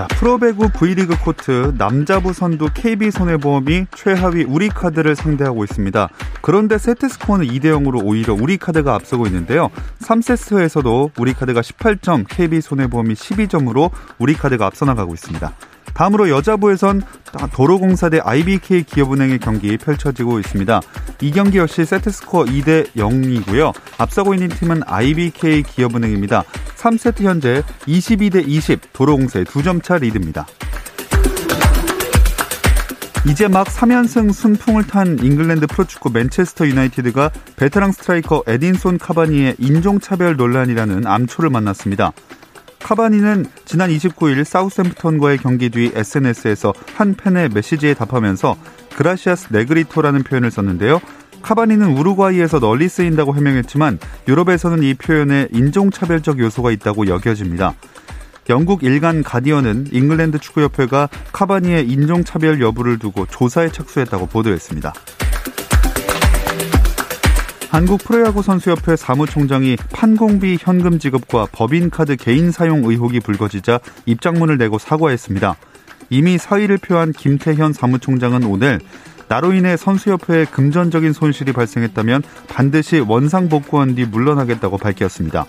자, 프로배구 V리그 코트 남자부 선두 KB손해보험이 최하위 우리카드를 상대하고 있습니다. 그런데 세트 스코어는 2대 0으로 오히려 우리카드가 앞서고 있는데요. 3세트에서도 우리카드가 18점, KB손해보험이 12점으로 우리카드가 앞서 나가고 있습니다. 다음으로 여자부에선 도로공사 대 IBK 기업은행의 경기 펼쳐지고 있습니다. 이 경기 역시 세트스코어 2대 0이고요. 앞서고 있는 팀은 IBK 기업은행입니다. 3세트 현재 22대 20 도로공사의 2점 차 리드입니다. 이제 막 3연승 순풍을 탄 잉글랜드 프로축구 맨체스터 유나이티드가 베테랑 스트라이커 에딘손 카바니의 인종차별 논란이라는 암초를 만났습니다. 카바니는 지난 29일 사우샘프턴과의 경기 뒤 SNS에서 한 팬의 메시지에 답하면서 Gracias Negrito라는 표현을 썼는데요. 카바니는 우루과이에서 널리 쓰인다고 해명했지만 유럽에서는 이 표현에 인종차별적 요소가 있다고 여겨집니다. 영국 일간 가디언은 잉글랜드 축구협회가 카바니의 인종차별 여부를 두고 조사에 착수했다고 보도했습니다. 한국 프로야구 선수협회 사무총장이 판공비 현금 지급과 법인카드 개인 사용 의혹이 불거지자 입장문을 내고 사과했습니다. 이미 사의를 표한 김태현 사무총장은 오늘 나로 인해 선수협회에 금전적인 손실이 발생했다면 반드시 원상 복구한 뒤 물러나겠다고 밝혔습니다.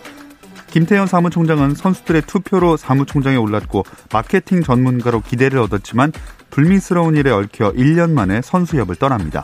김태현 사무총장은 선수들의 투표로 사무총장에 올랐고 마케팅 전문가로 기대를 얻었지만 불미스러운 일에 얽혀 1년 만에 선수협을 떠납니다.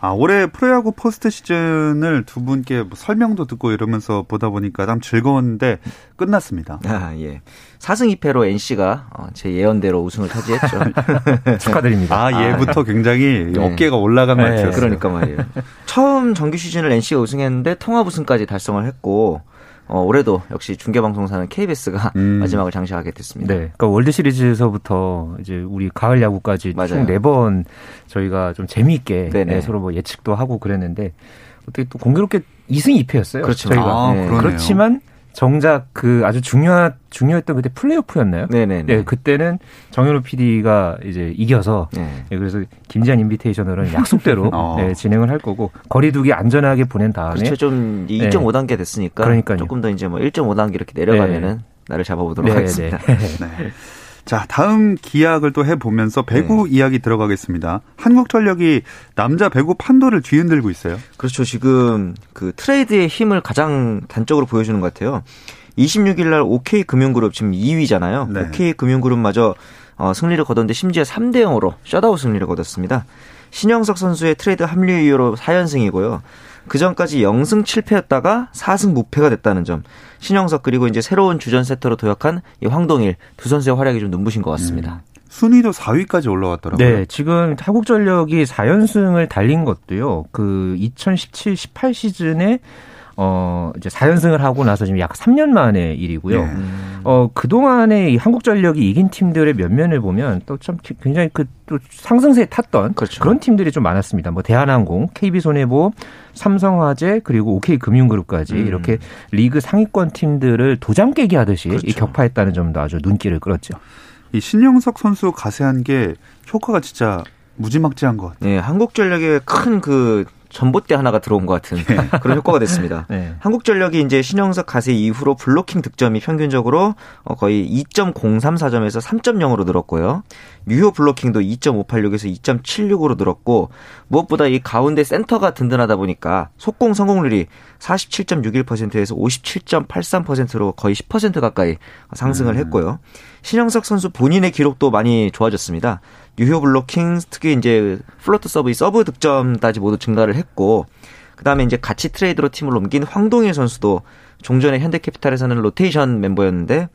아, 올해 프로야구 포스트 시즌을 두 분께 뭐 설명도 듣고 이러면서 보다 보니까 참 즐거웠는데 끝났습니다. 아, 예. 4승 2패로 NC가 어, 제 예언대로 우승을 차지했죠. 축하드립니다. 아, 예부터 굉장히 네. 어깨가 올라간 네. 말이었어요. 그러니까 말이에요. 처음 정규 시즌을 NC가 우승했는데 통합 우승까지 달성을 했고 어, 올해도 역시 중계방송사는 KBS가 음. 마지막을 장식하게 됐습니다. 네. 그러니까 월드 시리즈에서부터 이제 우리 가을 야구까지 총 네 번 저희가 좀 재미있게 네, 서로 뭐 예측도 하고 그랬는데 어떻게 또 공교롭게 2승 2패였어요. 그렇죠. 저희가. 아, 네. 그렇지만 정작 그 아주 중요한 중요했던 그때 플레이오프였나요? 네네. 네, 그때는 정현우 PD가 이제 이겨서 네. 네, 그래서 김지한 인비테이션으로는 약속대로 어. 네, 진행을 할 거고 거리두기 안전하게 보낸 다음에 그렇죠. 좀 2.5단계 됐으니까 그러니까요. 조금 더 이제 뭐 1.5단계 이렇게 내려가면은 네. 나를 잡아보도록 네, 하겠습니다. 네. 자, 다음 기약을 또 해보면서 배구 네. 이야기 들어가겠습니다. 한국전력이 남자 배구 판도를 뒤흔들고 있어요. 그렇죠. 지금 그 트레이드의 힘을 가장 단적으로 보여주는 것 같아요. 26일 날 OK 금융그룹 지금 2위잖아요. 네. OK 금융그룹마저 어, 승리를 거뒀는데 심지어 3대 0으로 셧아웃 승리를 거뒀습니다. 신영석 선수의 트레이드 합류 이후로 4연승이고요. 그 전까지 0승 7패였다가 4승 무패가 됐다는 점. 신영석 그리고 이제 새로운 주전 세터로 도약한 이 황동일 두 선수의 활약이 좀 눈부신 것 같습니다. 음. 순위도 4위까지 올라왔더라고요. 네, 지금 한국전력이 4연승을 달린 것도요. 그 2017-18 시즌에 어, 이제 4연승을 하고 나서 지금 약 3년 만의 일이고요. 네. 어, 그 동안에 이 한국전력이 이긴 팀들의 면면을 보면 또 참 굉장히 그 또 상승세에 탔던 그렇죠. 그런 팀들이 좀 많았습니다. 뭐 대한항공, KB손해보험, 삼성화재 그리고 OK금융그룹까지 음. 이렇게 리그 상위권 팀들을 도장 깨기 하듯이 그렇죠. 이 격파했다는 점도 아주 눈길을 끌었죠. 이 신영석 선수 가세한 게 효과가 진짜 무지막지한 것 같아요. 네, 한국전력의 큰 그 전봇대 하나가 들어온 것 같은 네. 그런 효과가 됐습니다. 네. 한국전력이 이제 신영석 가세 이후로 블로킹 득점이 평균적으로 어, 거의 2.034점에서 3.0으로 늘었고요. 유효 블로킹도 2.586에서 2.76으로 늘었고 무엇보다 이 가운데 센터가 든든하다 보니까 속공 성공률이 47.61%에서 57.83%로 거의 10% 가까이 상승을 음. 했고요. 신영석 선수 본인의 기록도 많이 좋아졌습니다. 유효 블로킹 특히 이제 float 서브, 서브 득점까지 모두 증가를 했고 그다음에 이제 같이 트레이드로 팀을 옮긴 황동일 선수도 종전에 현대캐피탈에서는 로테이션 멤버였는데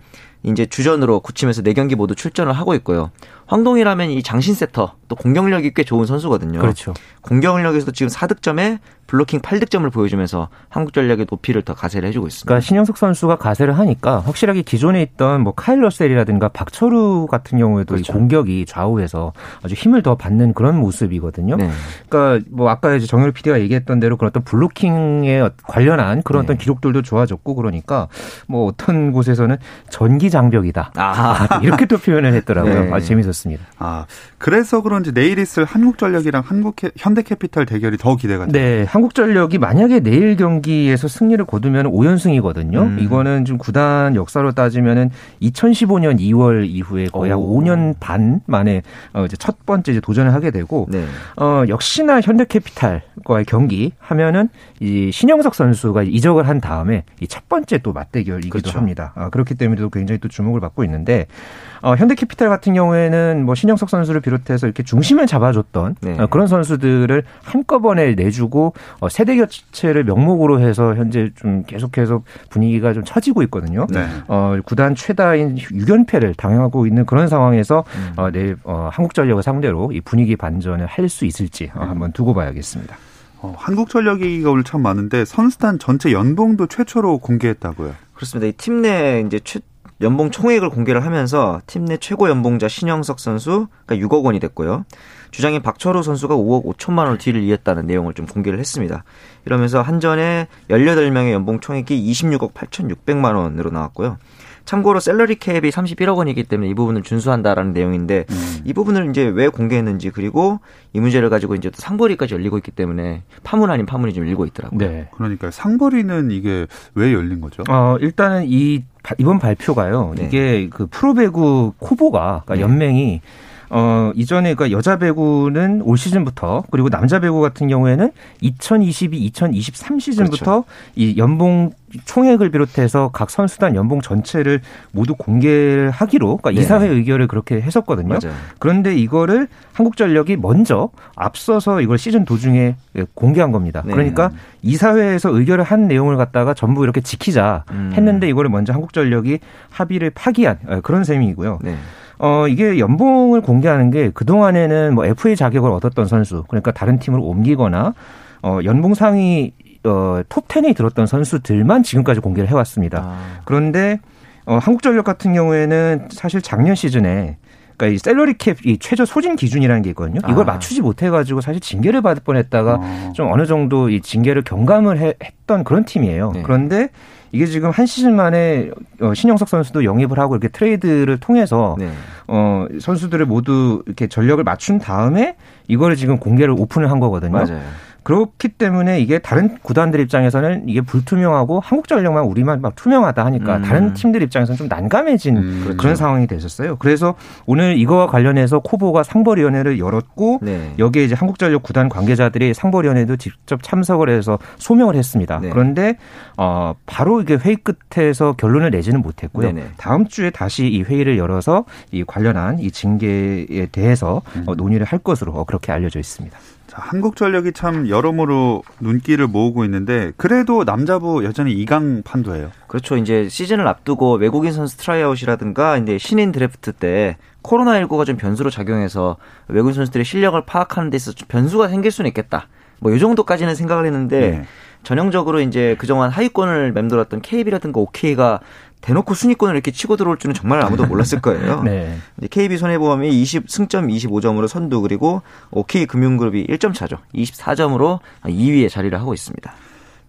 이제 주전으로 굳히면서 네 경기 모두 출전을 하고 있고요. 황동일 하면 이 장신 세터 또 공격력이 꽤 좋은 선수거든요. 그렇죠. 공격력에서도 지금 4득점에 블로킹 8득점을 보여주면서 한국 전력의 높이를 더 가세를 해주고 있습니다. 그러니까 신영석 선수가 가세를 하니까 확실하게 기존에 있던 뭐 카일 러셀이라든가 박철우 같은 경우에도 그렇죠. 이 공격이 좌우해서 아주 힘을 더 받는 그런 모습이거든요. 네. 그러니까 뭐 아까 이제 정열 PD가 얘기했던 대로 그런 어떤 블로킹에 관련한 그런 네. 어떤 기록들도 좋아졌고 그러니까 뭐 어떤 곳에서는 전기 장벽이다. 아. 이렇게 또 표현을 했더라고요. 네. 아주 재밌었습니다. 아 그래서 그런지 내일 있을 한국 전력이랑 한국 현대캐피탈 대결이 더 기대가 돼요. 네, 한국전력이 만약에 내일 경기에서 승리를 거두면 5연승이거든요. 음. 이거는 좀 구단 역사로 따지면은 2015년 2월 이후에 거의 한 5년 반 만에 어 이제 첫 번째 이제 도전을 하게 되고 네. 어 역시나 현대캐피탈과의 경기 하면은 이 신영석 선수가 이적을 한 다음에 이 첫 번째 또 맞대결이기도 그렇죠. 합니다. 아, 그렇기 때문에 도 굉장히 또 주목을 받고 있는데 어, 현대캐피탈 같은 경우에는 뭐 신영석 선수를 비롯해서 이렇게 중심을 잡아줬던 네. 어, 그런 선수들을 한꺼번에 내주고 어, 세대 교체를 명목으로 해서 현재 좀 계속해서 분위기가 좀 처지고 있거든요. 네. 어, 구단 최다인 6연패를 당하고 있는 그런 상황에서 음. 어, 내 어, 한국전력을 상대로 이 분위기 반전을 할 수 있을지 어, 한번 두고 봐야겠습니다. 어, 한국전력 얘기가 오늘 참 많은데 선수단 전체 연봉도 최초로 공개했다고요. 그렇습니다. 이 팀 내 이제 최, 연봉 총액을 공개를 하면서 팀 내 최고 연봉자 신영석 선수 그러니까 6억 원이 됐고요. 주장인 박철호 선수가 5억 5천만 원을 뒤를 이었다는 내용을 좀 공개를 했습니다. 이러면서 한전의 18명의 연봉 총액이 26억 8,600만 원으로 나왔고요. 참고로 샐러리 캡이 31억 원이기 때문에 이 부분을 준수한다라는 내용인데 음. 이 부분을 이제 왜 공개했는지 그리고 이 문제를 가지고 이제 또 상벌위까지 열리고 있기 때문에 파문 아닌 파문이 좀 일고 있더라고요. 네. 그러니까 상벌위는 이게 왜 열린 거죠? 어, 일단은 이 이번 발표가요. 네. 이게 그 프로배구 KOVO가 그러니까 네. 연맹이 어, 이전에 그 여자 배구는 올 시즌부터 그리고 남자 배구 같은 경우에는 2022, 2023 시즌부터 그렇죠. 이 연봉 총액을 비롯해서 각 선수단 연봉 전체를 모두 공개하기로 그러니까 네. 이사회 의결을 그렇게 했었거든요. 맞아요. 그런데 이거를 한국전력이 먼저 앞서서 이걸 시즌 도중에 공개한 겁니다. 네. 그러니까 이사회에서 의결을 한 내용을 갖다가 전부 이렇게 지키자 음. 했는데 이거를 먼저 한국전력이 합의를 파기한 그런 셈이고요. 네. 어, 이게 연봉을 공개하는 게 그동안에는 뭐 FA 자격을 얻었던 선수, 그러니까 다른 팀으로 옮기거나, 어, 연봉 상위, 어, 톱 10에 들었던 선수들만 지금까지 공개를 해왔습니다. 아. 그런데, 어, 한국전력 같은 경우에는 사실 작년 시즌에 그러니까 이 샐러리 캡 이 최저 소진 기준이라는 게 있거든요. 이걸 아. 맞추지 못해가지고 사실 징계를 받을 뻔했다가 어. 좀 어느 정도 이 징계를 경감을 해, 했던 그런 팀이에요. 네. 그런데 이게 지금 한 시즌 만에 어, 신영석 선수도 영입을 하고 이렇게 트레이드를 통해서 네. 어 선수들을 모두 이렇게 전력을 맞춘 다음에 이거를 지금 공개를 오픈을 한 거거든요. 맞아요. 그렇기 때문에 이게 다른 구단들 입장에서는 이게 불투명하고 한국전력만 우리만 막 투명하다 하니까 음. 다른 팀들 입장에서는 좀 난감해진 음, 그렇죠. 그런 상황이 됐었어요. 그래서 오늘 이거와 관련해서 코보가 상벌위원회를 열었고 네. 여기에 이제 한국전력 구단 관계자들이 상벌위원회도 직접 참석을 해서 소명을 했습니다. 네. 그런데 어 바로 이게 회의 끝에서 결론을 내지는 못했고요. 네네. 다음 주에 다시 이 회의를 열어서 이 관련한 이 징계에 대해서 음. 어, 논의를 할 것으로 그렇게 알려져 있습니다. 자, 한국전력이 참 여러모로 눈길을 모으고 있는데 그래도 남자부 여전히 2강 판도예요. 그렇죠. 이제 시즌을 앞두고 외국인 선수 트라이아웃이라든가 이제 신인 드래프트 때 코로나19가 좀 변수로 작용해서 외국인 선수들의 실력을 파악하는 데 있어서 좀 변수가 생길 수는 있겠다. 뭐이 정도까지는 생각을 했는데 네. 전형적으로 이제 그동안 하위권을 맴돌았던 KB라든가 OK가 대놓고 순위권을 이렇게 치고 들어올 줄은 정말 아무도 몰랐을 거예요. 네. 이제 KB 손해보험이 20 승점 25점으로 선두 그리고 OK 금융그룹이 1점 차죠. 24점으로 2위에 자리를 하고 있습니다.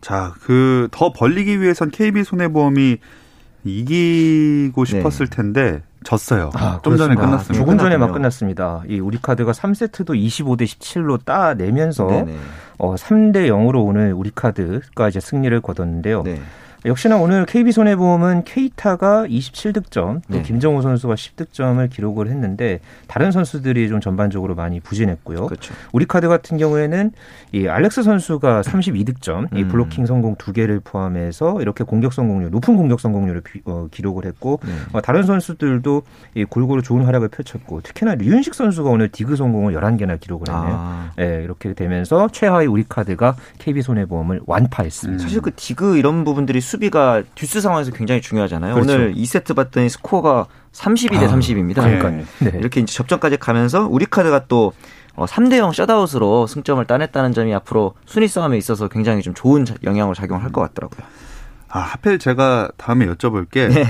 자, 그 더 벌리기 위해선 KB 손해보험이 이기고 네. 싶었을 네. 텐데 졌어요. 아, 좀 전에 끝났습니다. 조금 전에 막 끝났습니다. 이 우리 카드가 3세트도 25대 17로 따내면서 어, 3대 0으로 오늘 우리 카드가 이제 승리를 거뒀는데요. 네. 역시나 오늘 KB손해보험은 케이타가 27득점, 또 네. 김정우 선수가 10득점을 기록을 했는데 다른 선수들이 좀 전반적으로 많이 부진했고요. 그렇죠. 우리 카드 같은 경우에는 이 알렉스 선수가 32득점, 음. 이 블로킹 성공 두 개를 포함해서 이렇게 공격 성공률, 높은 공격 성공률을 비, 어, 기록을 했고 네. 어, 다른 선수들도 이 골고루 좋은 활약을 펼쳤고 특히나 류윤식 선수가 오늘 디그 성공을 11개나 기록을 했네요. 아. 네, 이렇게 되면서 최하위 우리 카드가 KB손해보험을 완파했습니다. 음. 사실 그 디그 이런 부분들이 수 비가 듀스 상황에서 굉장히 중요하잖아요. 그렇죠. 오늘 2세트 봤더니 스코어가 32대 아, 30입니다. 그러니까 네. 이렇게 이제 접전까지 가면서 우리 카드가 또 어, 3대 0 셧아웃으로 승점을 따냈다는 점이 앞으로 순위 싸움에 있어서 굉장히 좀 좋은 영향을 작용할 것 같더라고요. 아, 하필 제가 다음에 여쭤볼 게 네.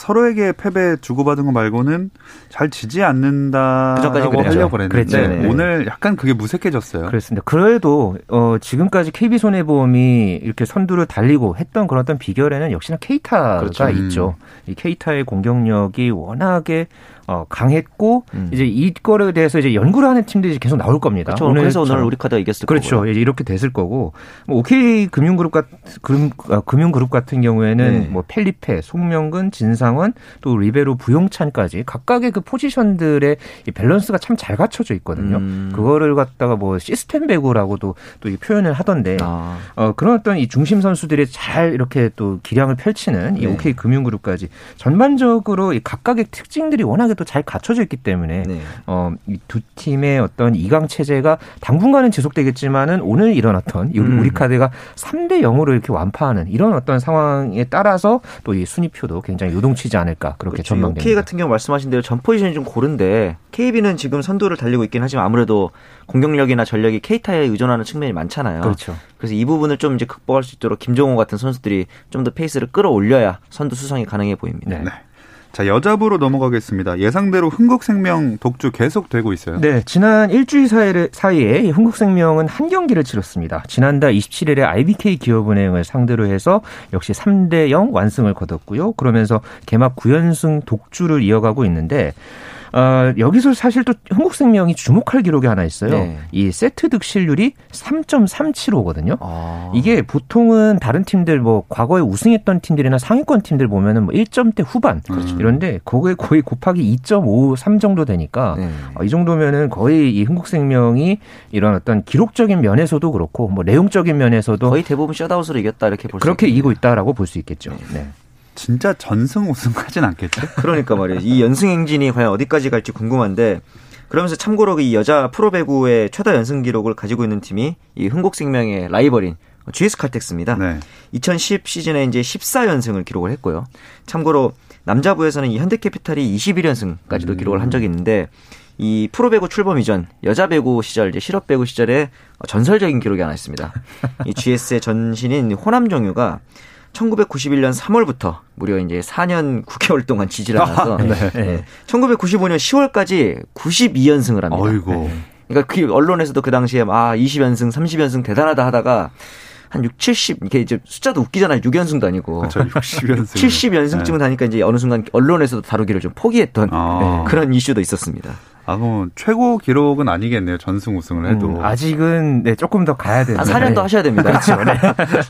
서로에게 패배 주고받은 거 말고는 잘 지지 않는다라고 하려고 그랬는데 네. 오늘 약간 그게 무색해졌어요. 그렇습니다. 그래도 어, 지금까지 KB 손해보험이 이렇게 선두를 달리고 했던 그런 어떤 비결에는 역시나 케이타가 그렇죠. 있죠. 음. 이 케이타의 공격력이 워낙에 어, 강했고 음. 이제 이 거에 대해서 이제 연구를 하는 팀들이 계속 나올 겁니다. 그렇죠. 오늘 그래서 오늘 우리 카드가 이겼을 그렇죠. 거고요. 이렇게 됐을 거고 뭐 OK 금융그룹 같 금, 아, 금융그룹 같은 경우에는 네. 뭐 펠리페, 송명근, 진상원 또 리베로 부용찬까지 각각의 그 포지션들의 이 밸런스가 참 잘 갖춰져 있거든요. 음. 그거를 갖다가 뭐 시스템 배구라고도 또 표현을 하던데 아. 어, 그런 어떤 이 중심 선수들이 잘 이렇게 또 기량을 펼치는 이 네. OK 금융그룹까지 전반적으로 이 각각의 특징들이 워낙에 또잘 갖춰져 있기 때문에 네. 어, 이두 팀의 어떤 이강 체제가 당분간은 지속되겠지만은 오늘 일어났던 음. 우리 카드가 3대 0으로 이렇게 완파하는 이런 어떤 상황에 따라서 또 이 순위표도 굉장히 요동치지 않을까 그렇게 그렇죠. 전망됩니다. K 같은 경우 말씀하신 대로 전 포지션이 좀 고른데 KB는 지금 선두를 달리고 있긴 하지만 아무래도 공격력이나 전력이 K타에 의존하는 측면이 많잖아요. 그렇죠. 그래서 이 부분을 좀 이제 극복할 수 있도록 김종호 같은 선수들이 좀 더 페이스를 끌어올려야 선두 수성이 가능해 보입니다. 네. 네. 자, 여자부로 넘어가겠습니다. 예상대로 흥국생명 독주 계속되고 있어요. 네, 지난 일주일 사이에 흥국생명은 한 경기를 치렀습니다. 지난달 27일에 IBK 기업은행을 상대로 해서 역시 3대 0 완승을 거뒀고요. 그러면서 개막 9연승 독주를 이어가고 있는데 어, 여기서 사실 또 흥국생명이 주목할 기록이 하나 있어요. 네. 이 세트 득실률이 3.375거든요. 아. 이게 보통은 다른 팀들 뭐 과거에 우승했던 팀들이나 상위권 팀들 보면은 뭐 1점대 후반 그렇죠. 이런데 거기에 거의 곱하기 2.53 정도 되니까 네. 어, 이 정도면은 거의 이 흥국생명이 이런 어떤 기록적인 면에서도 그렇고 뭐 내용적인 면에서도 거의 대부분 셧아웃으로 이겼다 이렇게 볼수 그렇게 이기고 있다라고 볼 수 있겠죠. 네. 진짜 전승 우승까지는 않겠죠? 그러니까 말이에요. 이 연승 행진이 과연 어디까지 갈지 궁금한데 그러면서 참고로 이 여자 프로배구의 최다 연승 기록을 가지고 있는 팀이 이 흥국생명의 라이벌인 GS 칼텍스입니다. 네. 2010 시즌에 이제 14연승을 기록을 했고요. 참고로 남자부에서는 이 현대캐피탈이 21연승까지도 음. 기록을 한 적이 있는데 이 프로배구 출범 이전 여자 배구 시절 이제 실업 배구 시절에 전설적인 기록이 하나 있습니다. 이 GS의 전신인 호남정유가 1991년 3월부터 무려 이제 4년 9개월 동안 지지를 하면서 네. 네. 1995년 10월까지 92연승을 합니다. 어이고. 네. 그러니까 그 언론에서도 그 당시에 아 20연승, 30연승 대단하다 하다가 한 6, 70 이게 이제 숫자도 웃기잖아요. 6연승도 아니고. 그렇죠. 60연승. 70연승쯤은 네. 하니까 이제 어느 순간 언론에서도 다루기를 좀 포기했던 아. 그런 이슈도 있었습니다. 아, 뭐 최고 기록은 아니겠네요. 전승 우승을 해도. 음, 아직은 네, 조금 더 가야 되는. 아, 4년 더 하셔야 됩니다. 그렇죠. 네.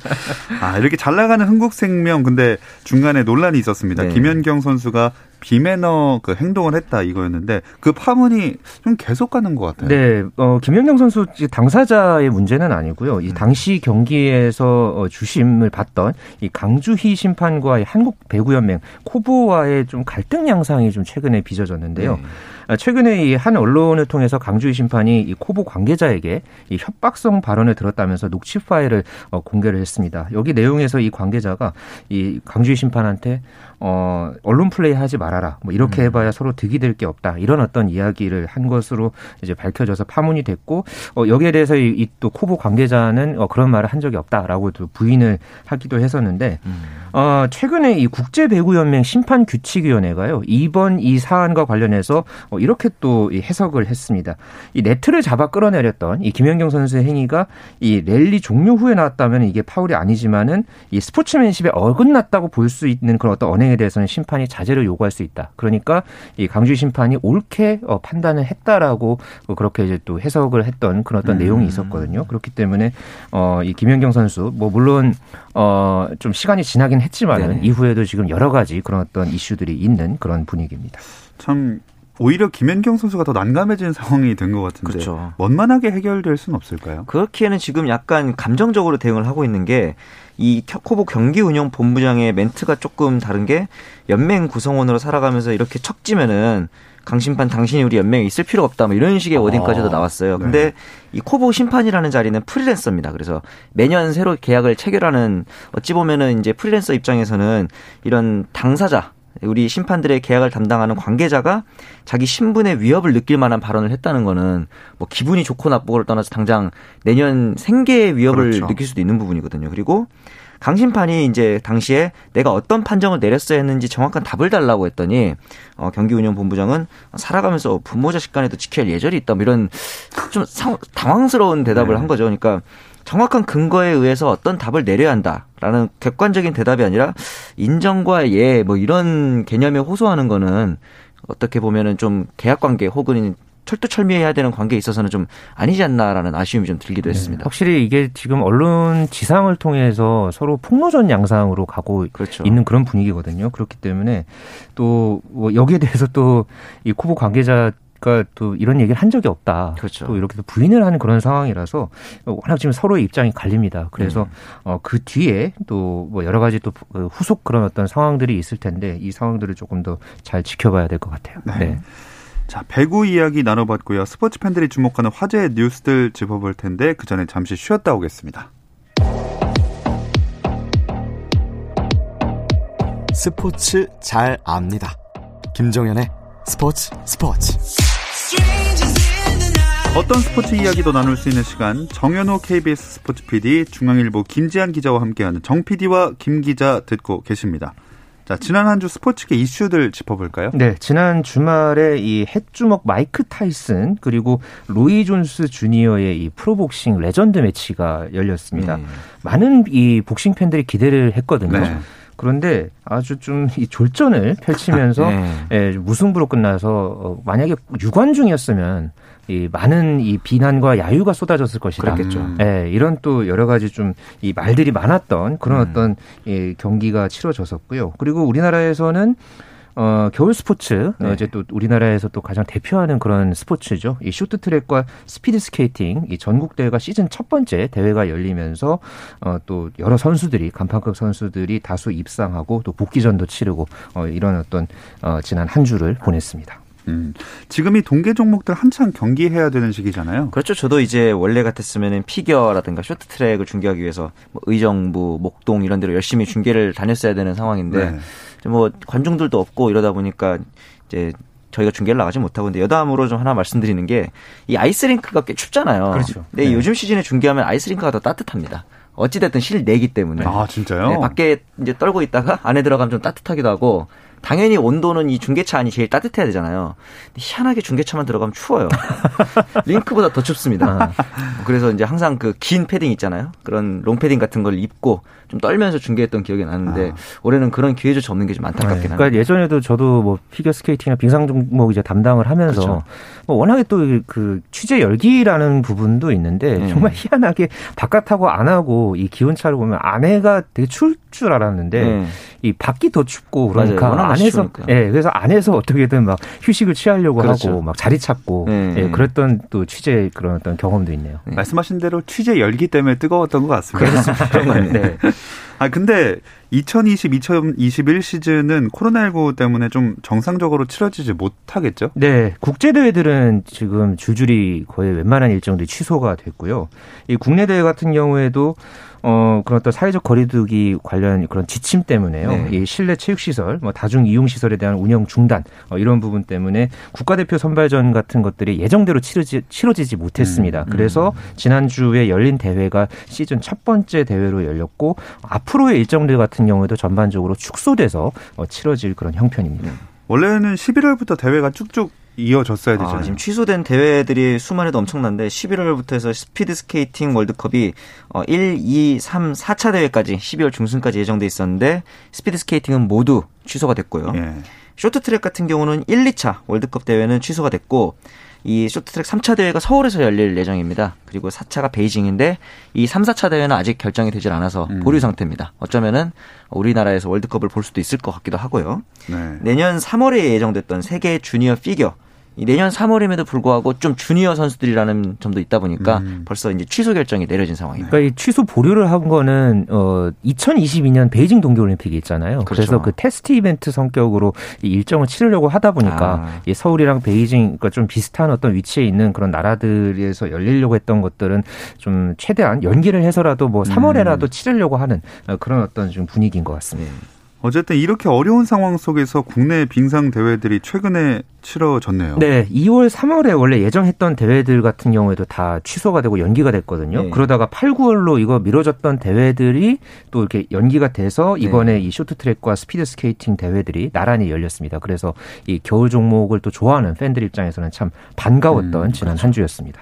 아, 이렇게 잘 나가는 흥국생명 근데 중간에 논란이 있었습니다. 네. 김연경 선수가 비매너 그 행동을 했다 이거였는데 그 파문이 좀 계속 가는 것 같아요. 네, 어, 김연경 선수 당사자의 문제는 아니고요. 이 음. 당시 경기에서 어, 주심을 받던 이 강주희 심판과 한국 배구연맹 코보와의 좀 갈등 양상이 좀 최근에 빚어졌는데요. 네. 아, 최근에 이 한 언론을 통해서 강주희 심판이 이 코보 관계자에게 이 협박성 발언을 들었다면서 녹취 파일을 어, 공개를 했습니다. 여기 내용에서 이 관계자가 이 강주희 심판한테 어, 언론 플레이 하지 말아라. 뭐 이렇게 음. 해봐야 서로 득이 될 게 없다. 이런 어떤 이야기를 한 것으로 이제 밝혀져서 파문이 됐고 어, 여기에 대해서 이또 코보 관계자는 어, 그런 말을 한 적이 없다라고 또 부인을 하기도 했었는데 음. 어, 최근에 이 국제 배구 연맹 심판 규칙 위원회가요 이번 이 사안과 관련해서 어, 이렇게 또 해석을 했습니다. 이 네트를 잡아 끌어내렸던 이 김연경 선수의 행위가 이 랠리 종료 후에 나왔다면 이게 파울이 아니지만은 이 스포츠맨십에 어긋났다고 볼 수 있는 그런 어떤 언행 진행에 대해서는 심판이 자제를 요구할 수 있다. 그러니까 이 강주희 심판이 옳게 어, 판단을 했다라고 뭐 그렇게 이제 또 해석을 했던 그런 어떤 음. 내용이 있었거든요. 그렇기 때문에 어, 이 김연경 선수 뭐 물론 어, 좀 시간이 지나긴 했지만은 네. 이후에도 지금 여러 가지 그런 어떤 이슈들이 있는 그런 분위기입니다. 참 오히려 김연경 선수가 더 난감해진 상황이 된 것 같은데 그렇죠. 원만하게 해결될 수는 없을까요? 그렇기에는 지금 약간 감정적으로 대응을 하고 있는 게 이 코보 경기 운영 본부장의 멘트가 조금 다른 게 연맹 구성원으로 살아가면서 이렇게 척지면은 강심판 당신이 우리 연맹에 있을 필요가 없다 뭐 이런 식의 워딩까지도 아, 나왔어요. 네. 근데 이 코보 심판이라는 자리는 프리랜서입니다. 그래서 매년 새로 계약을 체결하는 어찌 보면은 이제 프리랜서 입장에서는 이런 당사자 우리 심판들의 계약을 담당하는 관계자가 자기 신분의 위협을 느낄 만한 발언을 했다는 거는 뭐 기분이 좋고 나쁘고를 떠나서 당장 내년 생계의 위협을 그렇죠. 느낄 수도 있는 부분이거든요. 그리고 강심판이 이제 당시에 내가 어떤 판정을 내렸어야 했는지 정확한 답을 달라고 했더니 어, 경기운영본부장은 살아가면서 부모 자식 간에도 지켜야 할 예절이 있다 뭐 이런 좀 상, 당황스러운 대답을 네. 한 거죠. 그러니까 정확한 근거에 의해서 어떤 답을 내려야 한다라는 객관적인 대답이 아니라 인정과 예 뭐 이런 개념에 호소하는 거는 어떻게 보면은 좀 계약 관계 혹은 철두철미해야 되는 관계에 있어서는 좀 아니지 않나라는 아쉬움이 좀 들기도 네. 했습니다. 확실히 이게 지금 언론 지상을 통해서 서로 폭로전 양상으로 가고 그렇죠. 있는 그런 분위기거든요. 그렇기 때문에 또뭐 여기에 대해서 또 이 코보 관계자 그러니까 또 이런 얘기를 한 적이 없다. 그렇죠. 또 이렇게 또 부인을 하는 그런 상황이라서 워낙 지금 서로의 입장이 갈립니다. 그래서 음. 어, 그 뒤에 또 뭐 여러 가지 또그 후속 그런 어떤 상황들이 있을 텐데 이 상황들을 조금 더 잘 지켜봐야 될 것 같아요. 네. 네. 자, 배구 이야기 나눠봤고요. 스포츠 팬들이 주목하는 화제의 뉴스들 짚어볼 텐데 그 전에 잠시 쉬었다 오겠습니다. 스포츠 잘 압니다. 김정현의 스포츠 스포츠. 어떤 스포츠 이야기도 나눌 수 있는 시간 정현호 KBS 스포츠 PD 중앙일보 김지한 기자와 함께하는 정 PD와 김 기자 듣고 계십니다. 자, 지난 한 주 스포츠계 이슈들 짚어볼까요? 네, 지난 주말에 이 핵주먹 마이크 타이슨 그리고 로이 존스 주니어의 이 프로복싱 레전드 매치가 열렸습니다. 네. 많은 이 복싱 팬들이 기대를 했거든요. 네. 그런데 아주 좀 이 졸전을 펼치면서 네. 예, 무승부로 끝나서 어, 만약에 유관 중이었으면 이 많은 이 비난과 야유가 쏟아졌을 것이다. 그렇겠죠. 예, 이런 또 여러 가지 좀 이 말들이 많았던 그런 음. 어떤 이 경기가 치러졌었고요. 그리고 우리나라에서는 어, 겨울 스포츠 네. 어, 이제 또 우리나라에서 또 가장 대표하는 그런 스포츠죠. 이 쇼트트랙과 스피드 스케이팅 이 전국 대회가 시즌 첫 번째 대회가 열리면서 어, 또 여러 선수들이 간판급 선수들이 다수 입상하고 또 복귀전도 치르고 어, 이런 어떤 어, 지난 한 주를 보냈습니다. 음, 지금 이 동계 종목들 한창 경기해야 되는 시기잖아요. 그렇죠. 저도 이제 원래 같았으면은 피겨라든가 쇼트트랙을 중계하기 위해서 뭐 의정부, 목동 이런 데로 열심히 중계를 다녔어야 되는 상황인데 네. 뭐 관중들도 없고 이러다 보니까 이제 저희가 중계를 나가지 못하고 근데 여담으로 좀 하나 말씀드리는 게 이 아이스링크가 꽤 춥잖아요. 그렇죠. 근데 네. 요즘 시즌에 중계하면 아이스링크가 더 따뜻합니다. 어찌됐든 실내기 때문에. 아, 진짜요? 네, 밖에 이제 떨고 있다가 안에 들어가면 좀 따뜻하기도 하고 당연히 온도는 이 중계차 안이 제일 따뜻해야 되잖아요. 희한하게 중계차만 들어가면 추워요. 링크보다 더 춥습니다. 아. 그래서 이제 항상 그 긴 패딩 있잖아요. 그런 롱 패딩 같은 걸 입고 좀 떨면서 중계했던 기억이 나는데 아. 올해는 그런 기회조차 없는 게 좀 안타깝긴 네. 합니다. 그러니까 예전에도 저도 뭐 피겨 스케이팅이나 빙상 종목 이제 담당을 하면서 그렇죠. 뭐 워낙에 또 그 취재 열기라는 부분도 있는데 네. 정말 희한하게 바깥하고 안 하고 이 기온 차를 보면 안에가 되게 추울 줄 알았는데 네. 이 밖이 더 춥고 그러니까. 안에서 예 네, 그래서 안에서 어떻게든 막 휴식을 취하려고 그렇죠. 하고 막 자리 찾고 네. 예, 그랬던 또 취재 그런 어떤 경험도 있네요. 네. 말씀하신 대로 취재 열기 때문에 뜨거웠던 것 같습니다. 그렇습니다. 네. 아 근데 2020, 2021 시즌은 코로나19 때문에 좀 정상적으로 치러지지 못하겠죠? 네, 국제 대회들은 지금 줄줄이 거의 웬만한 일정들이 취소가 됐고요. 이 국내 대회 같은 경우에도 어, 그런 어떤 사회적 거리두기 관련 그런 지침 때문에요. 네. 이 실내 체육 시설, 뭐 다중 이용 시설에 대한 운영 중단, 어, 이런 부분 때문에 국가대표 선발전 같은 것들이 예정대로 치러지, 치러지지 못했습니다. 음, 음. 그래서 지난주에 열린 대회가 시즌 첫 번째 대회로 열렸고 앞 으로의 일정들 같은 경우에도 전반적으로 축소돼서 어, 치러질 그런 형편입니다. 네. 원래는 11월부터 대회가 쭉쭉 이어졌어야 아, 되잖아요. 아, 지금 취소된 대회들이 수만 해도 엄청난데 11월부터 해서 스피드 스케이팅 월드컵이 1, 2, 3, 4차 대회까지 12월 중순까지 예정돼 있었는데 스피드 스케이팅은 모두 취소가 됐고요. 예. 쇼트트랙 같은 경우는 1, 2차 월드컵 대회는 취소가 됐고 이 쇼트트랙 3차 대회가 서울에서 열릴 예정입니다. 그리고 4차가 베이징인데 이 3, 4차 대회는 아직 결정이 되질 않아서 음. 보류 상태입니다. 어쩌면은 우리나라에서 월드컵을 볼 수도 있을 것 같기도 하고요. 네. 내년 3월에 예정됐던 세계 주니어 피겨 내년 3월임에도 불구하고 좀 주니어 선수들이라는 점도 있다 보니까 음. 벌써 이제 취소 결정이 내려진 상황입니다. 그러니까 이 취소 보류를 한 거는 어 2022년 베이징 동계 올림픽이 있잖아요. 그렇죠. 그래서그 테스트 이벤트 성격으로 이 일정을 치르려고 하다 보니까 아. 이 서울이랑 베이징 그러니까 좀 비슷한 어떤 위치에 있는 그런 나라들에서 열리려고 했던 것들은 좀 최대한 연기를 해서라도 뭐 3월에라도 음. 치르려고 하는 그런 어떤 좀 분위기인 것 같습니다. 네. 어쨌든 이렇게 어려운 상황 속에서 국내 빙상 대회들이 최근에 치러졌네요. 네, 2월, 3월에 원래 예정했던 대회들 같은 경우에도 다 취소가 되고 연기가 됐거든요. 네. 그러다가 8, 9월로 이거 미뤄졌던 대회들이 또 이렇게 연기가 돼서 이번에 네. 이 쇼트트랙과 스피드 스케이팅 대회들이 나란히 열렸습니다. 그래서 이 겨울 종목을 또 좋아하는 팬들 입장에서는 참 반가웠던 음, 지난 그렇죠. 한 주였습니다.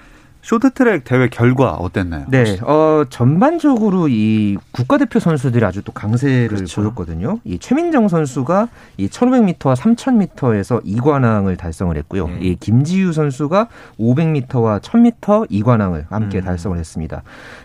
쇼트트랙 대회 결과 어땠나요? 네, 어, 전반적으로 이 국가대표 선수들이 아주 또 강세를 그렇죠. 보였거든요. 이 최민정 선수가 이 1500m와 3000m에서 2관왕을 달성을 했고요. 네. 이 김지유 선수가 500m와 1000m 2관왕을 함께 음. 달성을 했습니다.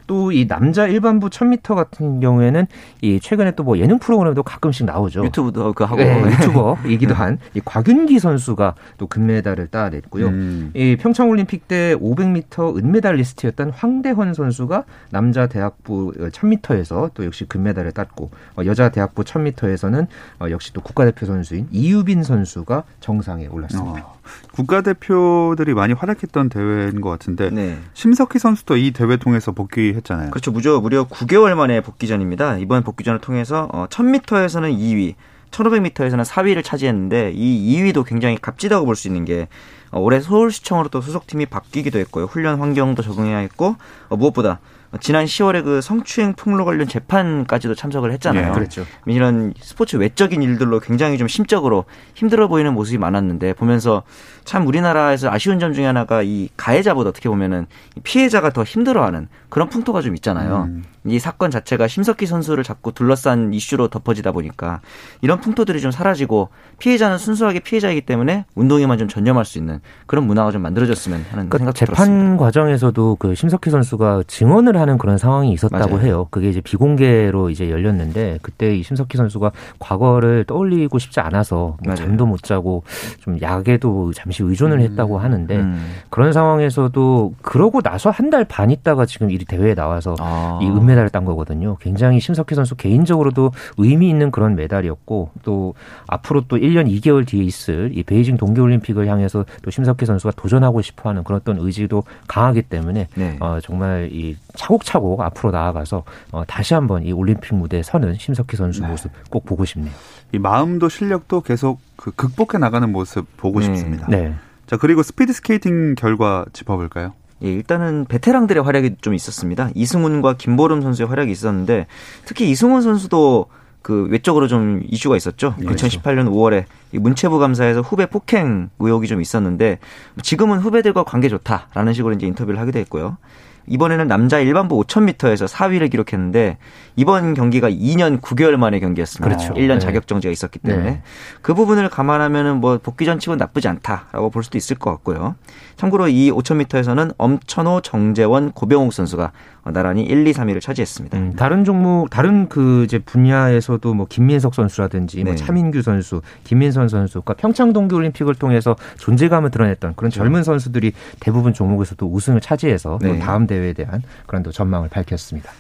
또 이 남자 일반부 1000m 같은 경우에는 이 최근에 또 뭐 예능 프로그램도 가끔씩 나오죠. 유튜브도 그 하고 네, 유튜버이기도 한 이 곽윤기 선수가 또 금메달을 따냈고요. 음. 이 평창 올림픽 때 500m 은메달리스트였던 황대헌 선수가 남자 대학부 1000m에서 또 역시 금메달을 땄고 어, 여자 대학부 1000m에서는 어, 역시 또 국가대표 선수인 이유빈 선수가 정상에 올랐습니다. 어, 국가대표들이 많이 활약했던 대회인 것 같은데 네. 심석희 선수도 이 대회 통해서 복귀했잖아요. 그렇죠. 무려 무려 9개월 만에 복귀전입니다. 이번 복귀전을 통해서 1000m에서는 2위, 1500m에서는 4위를 차지했는데 이 2위도 굉장히 값지다고 볼 수 있는 게 어, 올해 서울시청으로 또 소속팀이 바뀌기도 했고요. 훈련 환경도 적응해야 했고 어, 무엇보다 지난 10월에 그 성추행 폭로 관련 재판까지도 참석을 했잖아요. 네, 그렇죠. 이런 스포츠 외적인 일들로 굉장히 좀 심적으로 힘들어 보이는 모습이 많았는데 보면서 참 우리나라에서 아쉬운 점 중에 하나가 이 가해자보다 어떻게 보면은 피해자가 더 힘들어하는 그런 풍토가 좀 있잖아요. 음. 이 사건 자체가 심석희 선수를 자꾸 둘러싼 이슈로 덮어지다 보니까 이런 풍토들이 좀 사라지고 피해자는 순수하게 피해자이기 때문에 운동에만 좀 전념할 수 있는 그런 문화가 좀 만들어졌으면 하는 그러니까 생각 재판 들었습니다. 과정에서도 그 심석희 선수가 증언을 하는 그런 상황이 있었다고 맞아요. 해요. 그게 이제 비공개로 이제 열렸는데 그때 이 심석희 선수가 과거를 떠올리고 싶지 않아서 뭐 잠도 못 자고 좀 약에도 잠시 의존을 음. 했다고 하는데 음. 그런 상황에서도 그러고 나서 한 달 반 있다가 지금 이 대회에 나와서 아. 이 은메 달을 딴 거거든요. 굉장히 심석희 선수 개인적으로도 의미 있는 그런 메달이었고 또 앞으로 또 1년 2개월 뒤에 있을 이 베이징 동계올림픽을 향해서 또 심석희 선수가 도전하고 싶어하는 그런 어떤 의지도 강하기 때문에 네. 어, 정말 이 차곡차곡 앞으로 나아가서 어, 다시 한번 이 올림픽 무대에 서는 심석희 선수 네. 모습 꼭 보고 싶네요. 이 마음도 실력도 계속 그 극복해 나가는 모습 보고 네. 싶습니다. 네. 자 그리고 스피드 스케이팅 결과 짚어볼까요? 예, 일단은 베테랑들의 활약이 좀 있었습니다. 이승훈과 김보름 선수의 활약이 있었는데 특히 이승훈 선수도 그 외적으로 좀 이슈가 있었죠. 네, 2018년 5월에 문체부 감사에서 후배 폭행 의혹이 좀 있었는데 지금은 후배들과 관계 좋다라는 식으로 이제 인터뷰를 하기도 했고요. 이번에는 남자 일반부 5000m에서 4위를 기록했는데 이번 경기가 2년 9개월 만의 경기였습니다. 그렇죠. 1년 네. 자격 정지가 있었기 때문에 네. 그 부분을 감안하면은 뭐 복귀 전 치곤 나쁘지 않다라고 볼 수도 있을 것 같고요. 참고로 이 5000m에서는 엄천호, 정재원, 고병욱 선수가 나란히 1, 2, 3위를 차지했습니다. 음, 다른 종목, 다른 그 이제 분야에서도 뭐 김민석 선수라든지 뭐 네. 뭐 차민규 선수, 김민선 선수가 평창 동계 올림픽을 통해서 존재감을 드러냈던 그런 젊은 선수들이 대부분 종목에서도 우승을 차지해서 네. 다음 대회에 대한 그런 또 전망을 밝혔습니다.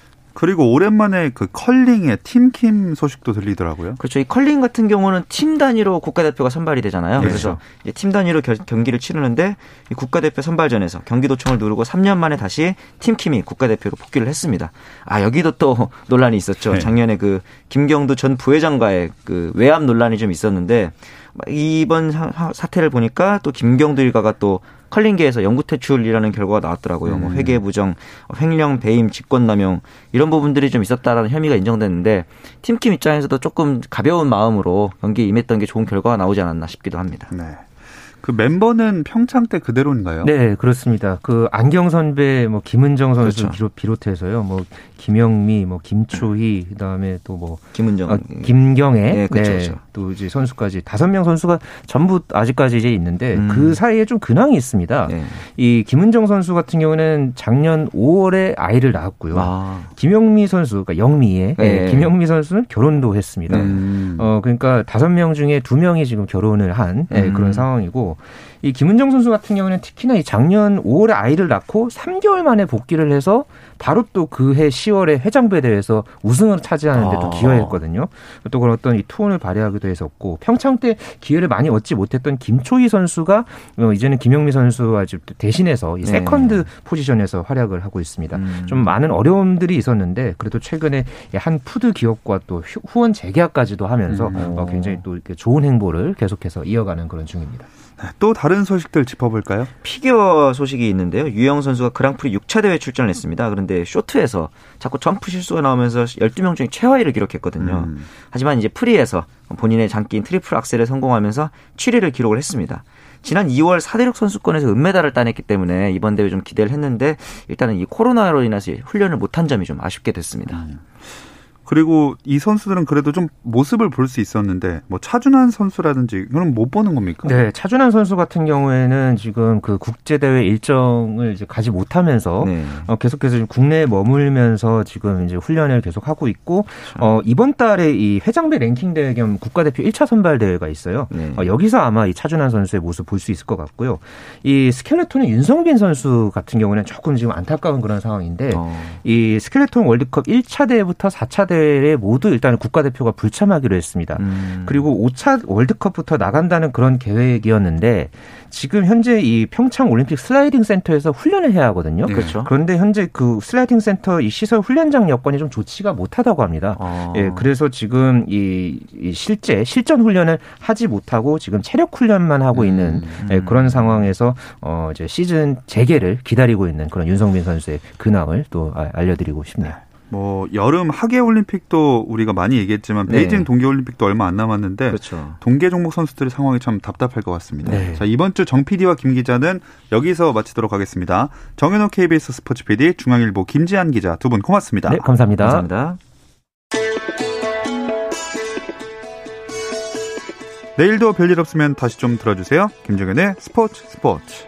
그리고 오랜만에 그 컬링의 팀킴 소식도 들리더라고요. 그렇죠. 이 컬링 같은 경우는 팀 단위로 국가대표가 선발이 되잖아요. 네. 그래서 팀 단위로 겨, 경기를 치르는데 이 국가대표 선발전에서 경기도청을 누르고 3년 만에 다시 팀킴이 국가대표로 복귀를 했습니다. 아 여기도 또 논란이 있었죠. 네. 작년에 그 김경두 전 부회장과의 그 외압 논란이 좀 있었는데 이번 사태를 보니까 또 김경두 일가가 또 컬링계에서 영구 퇴출이라는 결과가 나왔더라고요. 뭐 음. 뭐 회계 부정, 횡령, 배임, 직권남용 이런 부분들이 좀 있었다라는 혐의가 인정됐는데 팀킴 입장에서도 조금 가벼운 마음으로 경기에 임했던 게 좋은 결과가 나오지 않았나 싶기도 합니다. 네. 그 멤버는 평창 때 그대로인가요? 네, 그렇습니다. 그 안경 선배, 뭐 김은정 선수 그렇죠. 비롯, 해서요 뭐 김영미, 뭐 김초희, 그다음에 또 뭐 김은정, 아, 김경애, 네, 그렇죠, 네, 그렇죠. 또 이제 선수까지 다섯 명 선수가 전부 아직까지 이제 있는데 음. 그 사이에 좀 근황이 있습니다. 네. 이 김은정 선수 같은 경우는 작년 5월에 아이를 낳았고요. 아. 김영미 선수, 그러니까 영미의 네. 김영미 선수는 결혼도 했습니다. 음. 어 그러니까 다섯 명 중에 두 명이 지금 결혼을 한 네, 음. 그런 상황이고 이 김은정 선수 같은 경우는 특히나 이 작년 5월에 아이를 낳고 3개월 만에 복귀를 해서 바로 또 그해 10월에 회장배 대회에서 우승을 차지하는 데도 아. 기여했거든요. 또 그런 어떤 이 투혼을 발휘하기도 했었고 평창 때 기회를 많이 얻지 못했던 김초희 선수가 어, 이제는 김영미 선수와 대신해서 이 네. 세컨드 포지션에서 활약을 하고 있습니다. 음. 좀 많은 어려움들이 있었는데 그래도 최근에 한 푸드 기업과 또 후원 재계약까지도 하면서 음. 어, 굉장히 또 이렇게 좋은 행보를 계속해서 이어가는 그런 중입니다. 네, 또 다른 소식들 짚어볼까요? 피겨 소식이 있는데요. 유영 선수가 그랑프리 6차 대회 출전을 했습니다. 그런데 쇼트에서 자꾸 점프 실수가 나오면서 12명 중에 최하위를 기록했거든요. 음. 하지만 이제 프리에서 본인의 장기인 트리플 악셀에 성공하면서 7위를 기록을 했습니다. 지난 2월 사대륙 선수권에서 은메달을 따냈기 때문에 이번 대회 좀 기대를 했는데 일단은 이 코로나로 인해서 훈련을 못한 점이 좀 아쉽게 됐습니다. 음. 그리고 이 선수들은 그래도 좀 모습을 볼 수 있었는데 뭐 차준환 선수라든지 그럼 못 보는 겁니까? 네, 차준환 선수 같은 경우에는 지금 그 국제 대회 일정을 이제 가지 못하면서 네. 어, 계속해서 지금 국내에 머물면서 지금 이제 훈련을 계속 하고 있고 그렇죠. 어, 이번 달에 이 회장배 랭킹 대회 겸 국가대표 1차 선발 대회가 있어요. 네. 어, 여기서 아마 이 차준환 선수의 모습 볼 수 있을 것 같고요. 이 스켈레톤의 윤성빈 선수 같은 경우는 조금 지금 안타까운 그런 상황인데 어. 이 스켈레톤 월드컵 1차 대회부터 4차 대회 대회에 모두 일단 국가대표가 불참하기로 했습니다. 음. 그리고 5차 월드컵부터 나간다는 그런 계획이었는데 지금 현재 이 평창 올림픽 슬라이딩 센터에서 훈련을 해야 하거든요. 네. 그렇죠. 그런데 현재 그 슬라이딩 센터 이 시설 훈련장 여건이 좀 좋지가 못하다고 합니다. 아. 예, 그래서 지금 이, 이, 실제 실전 훈련을 하지 못하고 지금 체력 훈련만 하고 음. 있는 예, 그런 상황에서 어 이제 시즌 재개를 기다리고 있는 그런 윤성빈 선수의 근황을 또 알려드리고 싶네요. 뭐 여름 하계 올림픽도 우리가 많이 얘기했지만 네. 베이징 동계 올림픽도 얼마 안 남았는데 그렇죠. 동계 종목 선수들의 상황이 참 답답할 것 같습니다. 네. 자 이번 주 정 PD와 김 기자는 여기서 마치도록 하겠습니다. 정현호 KBS 스포츠 PD, 중앙일보 김지한 기자 두 분 고맙습니다. 네, 감사합니다. 감사합니다. 내일도 별일 없으면 다시 좀 들어주세요. 김정현의 스포츠 스포츠.